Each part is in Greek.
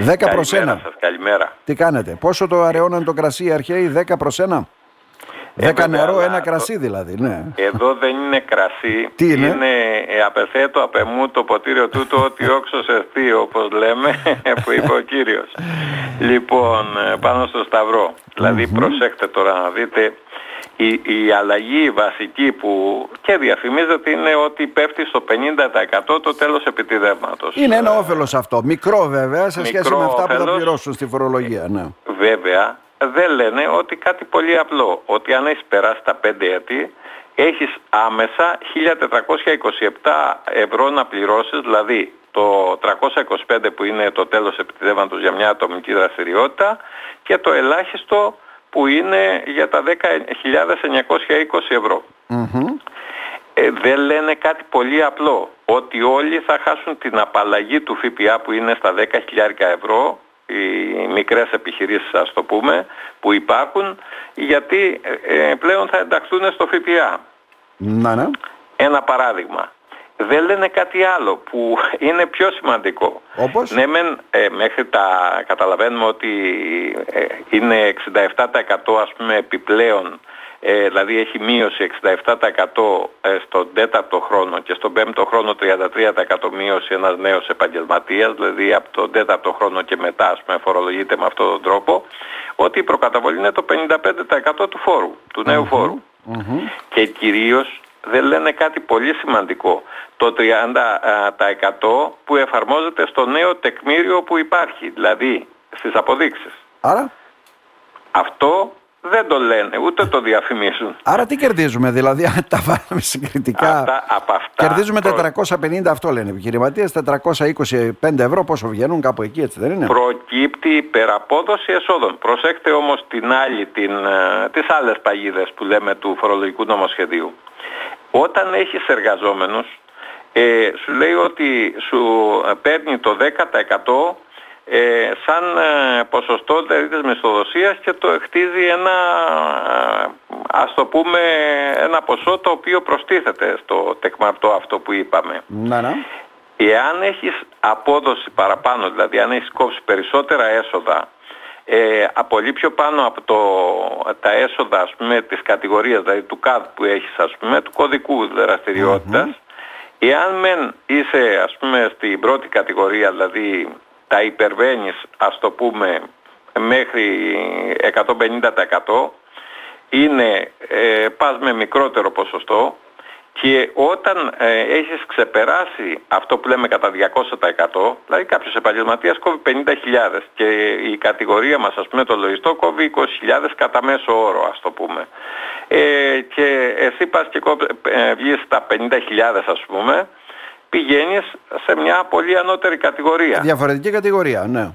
10 προς 1. Καλημέρα σας, καλημέρα. Τι κάνετε, πόσο το αραιώναν το κρασί οι αρχαίοι, 10 προς 1. Ε, 10 βέβαια, νερό, αλλά ένα το- κρασί δηλαδή, ναι. Εδώ δεν είναι κρασί, Τι είναι; ε, απεθέτω απ' εμού το ποτήριο τούτο ότι όξος ευθύ όπως λέμε που είπε ο Κύριος. Λοιπόν, ε, πάνω στο σταυρό. Δηλαδή προσέξτε τώρα να δείτε η, η αλλαγή βασική που και διαφημίζεται είναι ότι πέφτει στο 50% το τέλος επιτιδεύματος. Είναι ένα όφελος αυτό, μικρό βέβαια σε σχέση Μικρό με αυτά που θα όφελος. πληρώσουν στη φορολογία, ναι. Βέβαια, δεν λένε ότι κάτι πολύ απλό. Ότι αν έχεις περάσει τα 5 έτη, έχεις άμεσα 1427 ευρώ να πληρώσεις, δηλαδή το 325 που είναι το τέλος επιτιδεύματος για μια ατομική δραστηριότητα και το ελάχιστο που είναι για τα 10.920 ευρώ. Μμμ. Ε, δεν λένε κάτι πολύ απλό. Ότι όλοι θα χάσουν την απαλλαγή του ΦΠΑ που είναι στα 10.000 ευρώ, οι μικρές επιχειρήσεις ας το πούμε, που υπάρχουν, γιατί ε, ε, πλέον θα ενταχθούν στο ΦΠΑ. Να, ναι. Ένα παράδειγμα. Δεν λένε κάτι άλλο που είναι πιο σημαντικό. Όπως; Ναι, μεν, ε, μέχρι τα καταλαβαίνουμε ότι ε, είναι 67% ας πούμε επιπλέον, ε, δηλαδή έχει μείωση 67% ε, στον τέταρτο χρόνο και στον πέμπτο χρόνο 33% μείωση ένας νέος επαγγελματίας, δηλαδή από τον τέταρτο χρόνο και μετά ας πούμε φορολογείται με αυτόν τον τρόπο, ότι η προκαταβολή είναι το 55% του φόρου, του νέου φόρου. Μμμ. Και κυρίως δεν λένε κάτι πολύ σημαντικό. Το 30% που εφαρμόζεται στο νέο τεκμήριο που υπάρχει, δηλαδή στις αποδείξεις. Άρα, Αυτό δεν το λένε, ούτε το διαφημίζουν. άρα τι κερδίζουμε, δηλαδή αν τα βάλουμε συγκριτικά; Αυτά, από αυτά Κερδίζουμε προ- 450, αυτό λένε οι επιχειρηματίες, 425 ευρώ πόσο βγαίνουν κάπου εκεί, έτσι δεν είναι; προκύπτει υπεραπόδοση εσόδων. Προσέξτε όμως την άλλη, την, ε, τις άλλες παγίδες που λέμε του φορολογικού νομοσχεδίου. Όταν έχεις εργαζόμενους, ε, σου λέει ότι σου ε, παίρνει το 10% ε, σαν ε, ποσοστό δηλαδή της μισθοδοσίας και το χτίζει ένα, ε, ας το πούμε, ένα ποσό το οποίο προστίθεται στο τεκμαρτό αυτό που είπαμε. Να, να. Εάν έχεις απόδοση παραπάνω, δηλαδή αν έχεις κόψει περισσότερα έσοδα, ε, πολύ πιο πάνω από το, τα έσοδα ας πούμε, της κατηγορίας, δηλαδή του ΚΑΔ που έχεις ας πούμε, του κωδικού δραστηριότητας, εάν μεν είσαι ας πούμε στην πρώτη κατηγορία, δηλαδή τα υπερβαίνεις ας το πούμε μέχρι 150% είναι ε, πας με μικρότερο ποσοστό και όταν ε, έχεις ξεπεράσει αυτό που λέμε κατά 200% δηλαδή κάποιος επαγγελματίας κόβει 50.000 και η κατηγορία μας ας πούμε το λογιστό κόβει 20.000 κατά μέσο όρο ας το πούμε. Ε, και εσύ πας και κόβ, ε, βγεις στα 50.000 ας πούμε πηγαίνεις σε μια πολύ ανώτερη κατηγορία Διαφορετική κατηγορία, ναι.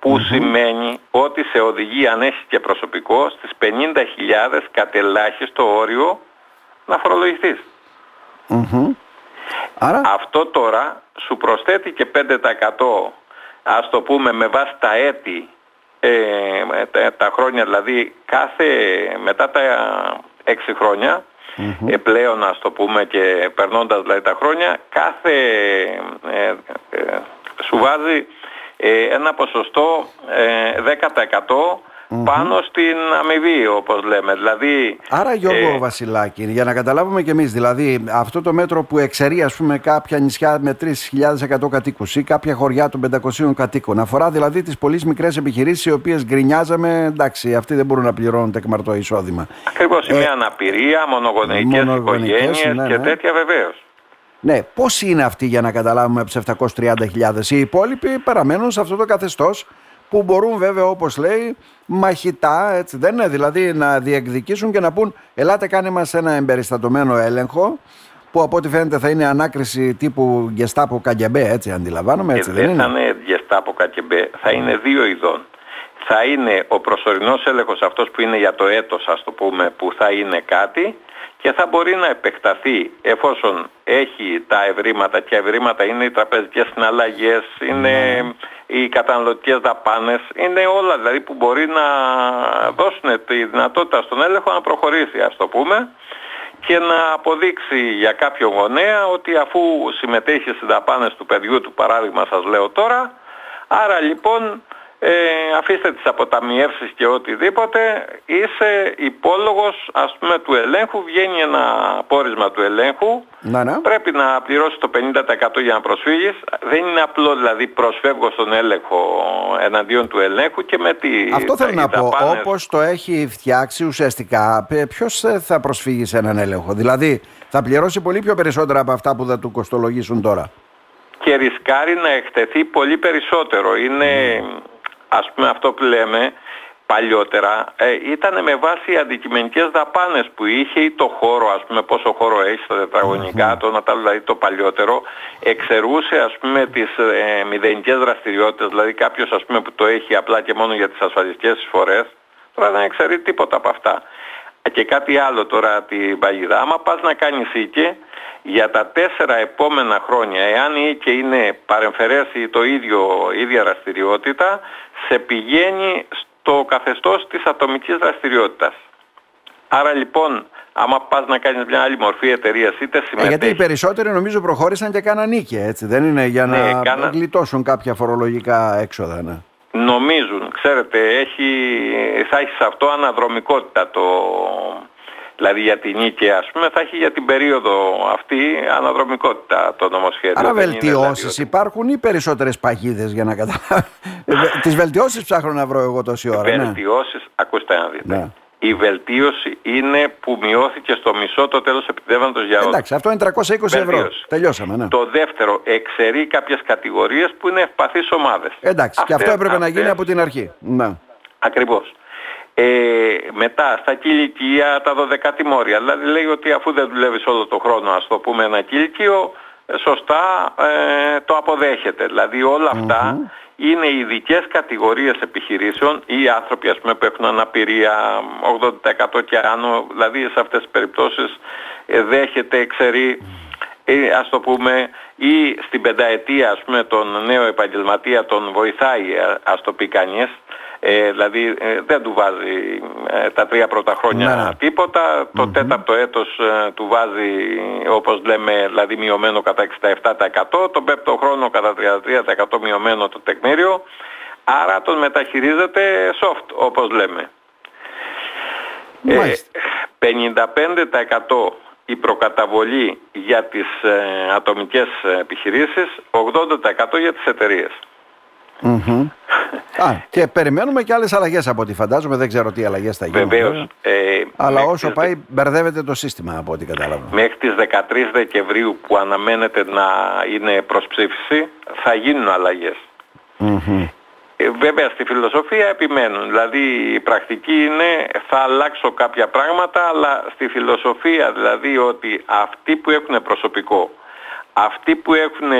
που σημαίνει ότι σε οδηγεί αν έχεις και προσωπικό στις 50.000 κατελάχιστο όριο να φορολογηθείς. Μμμ. Άρα, Αυτό τώρα σου προσθέτει και 5% ας το πούμε με βάση τα έτη ε, με τα, τα χρόνια δηλαδή κάθε μετά τα 6 mm-hmm. ε, πλέον ας το πούμε και περνώντας δηλαδή τα χρόνια κάθε ε, ε, ε, σου βάζει ένα ποσοστό 10% mm-hmm. πάνω στην αμοιβή όπως λέμε. Δηλαδή, Άρα Γιώργο ε... Βασιλάκη, για να καταλάβουμε κι εμείς δηλαδή αυτό το μέτρο που εξαιρεί ας πούμε κάποια νησιά με 3.100 κατοίκους ή κάποια χωριά των 500 κατοίκων, αφορά δηλαδή τις πολύ μικρές επιχειρήσεις, οι οποίες γκρινιάζαμε, εντάξει αυτοί δεν μπορούν να πληρώνουν τεκμαρτό εισόδημα. Ακριβώς, ε, μια αναπηρία, μονογονεϊκές, μονογονεικές, ναι, ναι. και τέτοια βεβαίως. Ναι, πώς είναι αυτοί για να καταλάβουμε από τις 730.000. Οι υπόλοιποι παραμένουν σε αυτό το καθεστώς που μπορούν βέβαια όπως λέει μαχητά, έτσι δεν είναι, δηλαδή να διεκδικήσουν και να πούν ελάτε κάνε μας ένα εμπεριστατωμένο έλεγχο που από ό,τι φαίνεται θα είναι ανάκριση τύπου Γκεστάπο Καγκεμπέ, έτσι αντιλαμβάνομαι, έτσι και δεν δεν θα είναι. είναι γεστάπο ΚΑΚΕΜΠΕ, θα είναι δύο ειδών. Θα είναι ο προσωρινός έλεγχος αυτός που είναι για το έτος ας το πούμε που θα είναι κάτι και θα μπορεί να επεκταθεί εφόσον έχει τα ευρήματα και ευρήματα είναι οι τραπεζικές συναλλαγές, είναι οι καταναλωτικές δαπάνες, είναι όλα δηλαδή που μπορεί να δώσουν τη δυνατότητα στον έλεγχο να προχωρήσει ας το πούμε και να αποδείξει για κάποιο γονέα ότι αφού συμμετέχει στις δαπάνες του παιδιού του παράδειγμα σας λέω τώρα Άρα λοιπόν ε, αφήστε τις αποταμιεύσεις και οτιδήποτε, είσαι υπόλογος ας πούμε του ελέγχου, βγαίνει ένα πόρισμα του ελέγχου, να, ναι. πρέπει να πληρώσεις το 50% για να προσφύγεις, δεν είναι απλό δηλαδή προσφεύγω στον έλεγχο εναντίον του ελέγχου και με τι... Αυτό θέλω να πω, όπως το έχει φτιάξει ουσιαστικά, ποιος θα προσφύγει σε έναν έλεγχο, δηλαδή θα πληρώσει πολύ πιο περισσότερα από αυτά που θα του κοστολογήσουν τώρα. Και ρισκάρει να εκτεθεί πολύ περισσότερο. Είναι ας πούμε αυτό που λέμε παλιότερα ε, ήταν με βάση αντικειμενικές δαπάνες που είχε ή το χώρο ας πούμε πόσο χώρο έχει στα τετραγωνικά το να τα δηλαδή το παλιότερο εξαιρούσε ας πούμε τις ε, μηδενικές δραστηριότητες δηλαδή κάποιος ας πούμε που το έχει απλά και μόνο για τις ασφαλιστικές εισφορές τώρα δεν εξαιρεί τίποτα από αυτά. Και κάτι άλλο τώρα την παγίδα. Άμα πας να κάνεις οίκη για τα τέσσερα επόμενα χρόνια, εάν η και είναι παρεμφερέσει το ίδιο, ίδια δραστηριότητα, σε πηγαίνει στο καθεστώς της ατομικής δραστηριότητας. Άρα λοιπόν, άμα πας να κάνεις μια άλλη μορφή εταιρείας, είτε συμμετέχει... Ε, γιατί οι περισσότεροι νομίζω προχώρησαν και κάναν νίκη, έτσι, δεν είναι για να ναι, κάνα... γλιτώσουν κάποια φορολογικά έξοδα, ναι. Νομίζουν, ξέρετε, έχει, θα έχεις σε αυτό αναδρομικότητα το, Δηλαδή για την νίκη ας πούμε θα έχει για την περίοδο αυτή αναδρομικότητα το νομοσχέδιο. Άρα βελτιώσεις δηλαδή υπάρχουν ή περισσότερες παγίδες για να καταλάβω; Ε, τις βελτιώσεις ψάχνω να βρω εγώ τόση ώρα. Ναι. Βελτιώσεις, ακούστε να δείτε. Ναι. Η βελτίωση είναι που μειώθηκε στο μισό το τέλος επιτεύγματος για όλους. Εντάξει, αυτό είναι 320 ευρώ. Τελειώσαμε, ναι. Το δεύτερο, εξαιρεί κάποιες κατηγορίες που είναι ευπαθείς ομάδες. Εντάξει, και αυτό έπρεπε να γίνει από την αρχή. Ναι. Ακριβώς. Ε, μετά στα κηλικία τα 12 τιμόρια. Δηλαδή λέει ότι αφού δεν δουλεύεις όλο το χρόνο ας το πούμε ένα κηλικείο ε, σωστά ε, το αποδέχεται. Δηλαδή αυτά είναι ειδικές κατηγορίες επιχειρήσεων ή άνθρωποι ας πούμε που έχουν αναπηρία 80% και άνω, δηλαδή σε αυτές τις περιπτώσεις ε, δέχεται, εξαιρεί ε, ας το πούμε ή στην πενταετία ας πούμε τον νέο επαγγελματία τον βοηθάει ας το πει κανείς ε, δηλαδή ε, δεν του βάζει ε, τα τρία πρώτα χρόνια ναι. τίποτα. Το τέταρτο έτος ε, του βάζει όπως λέμε δηλαδή μειωμένο κατά 67%. Το πέμπτο χρόνο κατά 33% μειωμένο το τεκμήριο. Άρα τον μεταχειρίζεται soft όπως λέμε. 55% η προκαταβολή για τις ατομικές επιχειρήσεις, 80% για τις εταιρείες. Α, και περιμένουμε και άλλες αλλαγές από ό,τι φαντάζομαι. Δεν ξέρω τι αλλαγές θα γίνουν. Βεβαίως. Ε, Αλλά όσο πάει μπερδεύεται το σύστημα από ό,τι κατάλαβα. Μέχρι τις 13 Δεκεμβρίου που αναμένεται να είναι προσψήφιση θα γίνουν Ε, βέβαια στη φιλοσοφία επιμένουν. Δηλαδή η πρακτική είναι θα αλλάξω κάποια πράγματα αλλά στη φιλοσοφία δηλαδή ότι αυτοί που έχουν προσωπικό αυτοί που έχουν,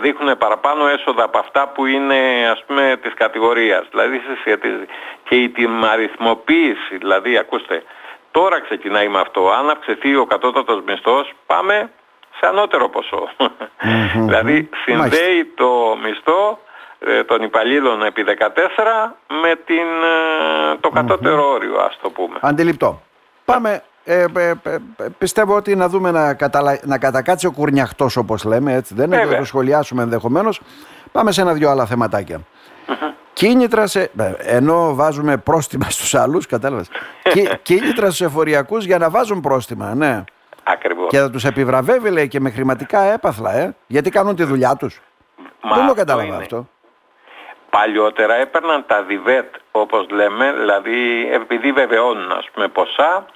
δείχνουν παραπάνω έσοδα από αυτά που είναι ας πούμε της κατηγορίας. Δηλαδή και η τιμαριθμοποίηση, δηλαδή ακούστε, τώρα ξεκινάει με αυτό. Αν αυξηθεί ο κατώτατος μισθός πάμε σε ανώτερο δηλαδή συνδέει το μισθό ε, των υπαλλήλων επί 14 με την, ε, το κατώτερο όριο ας το πούμε. Αντιληπτό. Πάμε ε, ε, ε, πιστεύω ότι να δούμε να, καταλα... να κατακάτσει ο κουρνιαχτός όπως λέμε, έτσι δεν είναι, να το σχολιάσουμε ενδεχομένως. Πάμε σε ένα-δυο άλλα θεματάκια. Κίνητρα σε... Ενώ βάζουμε πρόστιμα στους άλλους, κατάλαβες. Κίνητρα στους εφοριακούς για να βάζουν πρόστιμα, ναι. Ακριβώς. Και θα τους επιβραβεύει λέει και με χρηματικά έπαθλα, ε. Γιατί κάνουν τη δουλειά τους. Δεν το κατάλαβα αυτό. Παλιότερα έπαιρναν τα διβέτ όπως λέμε, δηλαδή επειδή βεβαιώνουν ας πούμε ποσά,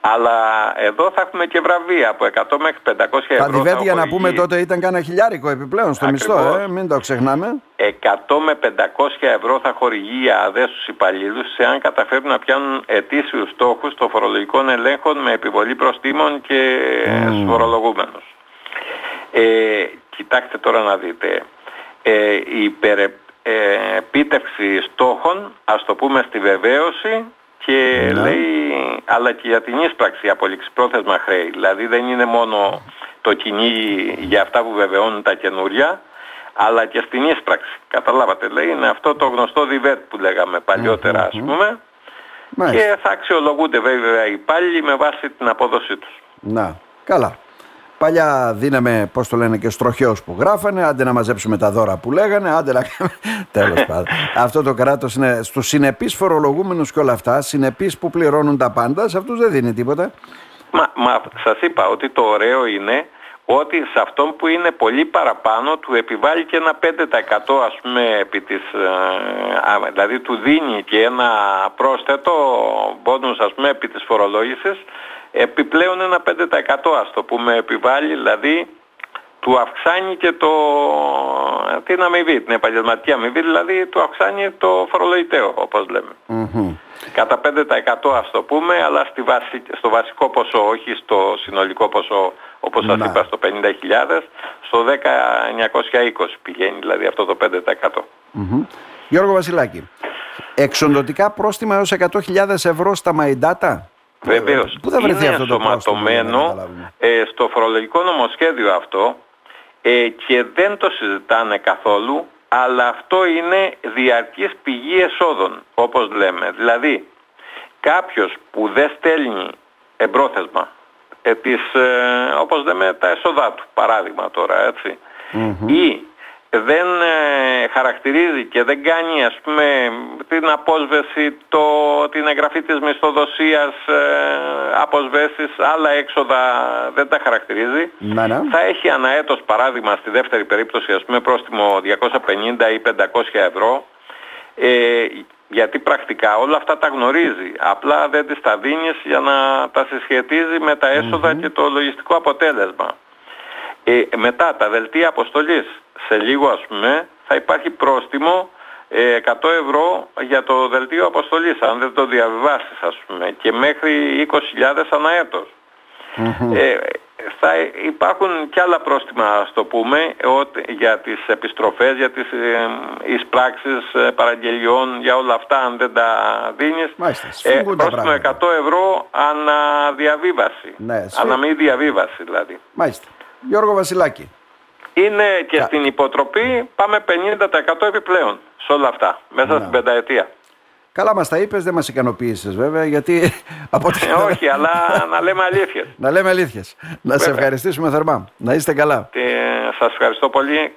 αλλά εδώ θα έχουμε και βραβεία από 100 μέχρι 500 ευρώ. Τα διβέτ για να πούμε τότε ήταν κανένα χιλιάρικο επιπλέον στο μισθό, ε, μην το ξεχνάμε. 100 με 500 ευρώ θα χορηγεί η ΑΔΕ στους υπαλλήλους εάν καταφέρουν να πιάνουν ετήσιους στόχους των φορολογικών ελέγχων με επιβολή προστήμων και mm. στους φορολογούμενους. Ε, κοιτάξτε τώρα να δείτε. Ε, η ε, επίτευξη στόχων, ας το πούμε στη βεβαίωση και ναι. λέει αλλά και για την ίσπραξη από ληξιπρόθεσμα χρέη. Δηλαδή δεν είναι μόνο το κυνήγι για αυτά που βεβαιώνουν τα καινούρια, αλλά και στην ίσπραξη. Καταλάβατε, λέει, είναι αυτό το γνωστό διβέτ που λέγαμε παλιότερα ας πούμε. Και θα αξιολογούνται βέβαια οι υπάλληλοι με βάση την απόδοσή τους. Να, καλά. Παλιά δίναμε, πώς το λένε, και στροχέου που γράφανε, άντε να μαζέψουμε τα δώρα που λέγανε, άντε να Τέλος πάντων. Αυτό το κράτος είναι στους συνεπείς φορολογούμενους και όλα αυτά, συνεπείς που πληρώνουν τα πάντα, σε αυτούς δεν δίνει τίποτα. Μα, μα σας είπα ότι το ωραίο είναι ότι σε αυτόν που είναι πολύ παραπάνω του επιβάλλει και ένα 5% ας πούμε επί της, ε, δηλαδή του δίνει και ένα πρόσθετο μπόνους ας πούμε επί της φορολόγησης επιπλέον ένα 5% ας το πούμε επιβάλλει δηλαδή του αυξάνει και το, την αμοιβή, την επαγγελματική αμοιβή, δηλαδή του αυξάνει το φορολογητέο, όπως Κατά 5% ας το πούμε, αλλά στη βάση, στο βασικό ποσό, όχι στο συνολικό ποσό, όπως σας είπα, στο 50.000, στο 10.920 πηγαίνει δηλαδή αυτό το 5%. Γιώργο Βασιλάκη, εξοντοτικά πρόστιμα έως 100.000 ευρώ στα μαϊντάτα. Βεβαίως. Πού θα βρεθεί είναι αυτό το πρόστιμο, ε, στο φορολογικό νομοσχέδιο αυτό ε, και δεν το συζητάνε καθόλου, αλλά αυτό είναι διαρκής πηγή εσόδων, όπως λέμε. Δηλαδή, κάποιος που δεν στέλνει εμπρόθεσμα, ε, τις, ε, όπως λέμε τα εσόδα του, παράδειγμα τώρα, ή δεν ε, χαρακτηρίζει και δεν κάνει ας πούμε την απόσβεση, το, την εγγραφή της μισθοδοσίας, ε, αποσβέσεις, άλλα έξοδα δεν τα χαρακτηρίζει, ναι, ναι. θα έχει αναέτος παράδειγμα στη δεύτερη περίπτωση ας πούμε πρόστιμο 250 ή 500 ευρώ ε, γιατί πρακτικά όλα αυτά τα γνωρίζει. Απλά δεν τις τα δίνεις για να τα συσχετίζει με τα εσοδα και το λογιστικό αποτέλεσμα. Ε, μετά τα δελτία αποστολής σε λίγο ας πούμε θα υπάρχει πρόστιμο 100 ε, ευρώ για το δελτίο αποστολής αν δεν το διαβιβάσεις ας πούμε και μέχρι 20.000 ανά έτος. Ε, θα υπάρχουν και άλλα πρόστιμα ας το πούμε ότι, για τις επιστροφές, για τις ε, εισπράξεις ε, παραγγελιών, για όλα αυτά αν δεν τα δίνεις. ε, πρόστιμο 100 ευρώ αναδιαβίβαση. Ναι, ανα μη διαβίβαση δηλαδή. Μάλιστα. Γιώργο Βασιλάκη. Είναι και στην υποτροπή πάμε 50% επιπλέον σε όλα αυτά, μέσα ναι. στην πενταετία. Καλά μας τα είπες, δεν μας ικανοποίησες βέβαια, γιατί... Από ε, όχι, αλλά να λέμε αλήθειες. να λέμε αλήθειες. Να σε ευχαριστήσουμε θερμά. Να είστε καλά. Ε, σας ευχαριστώ πολύ.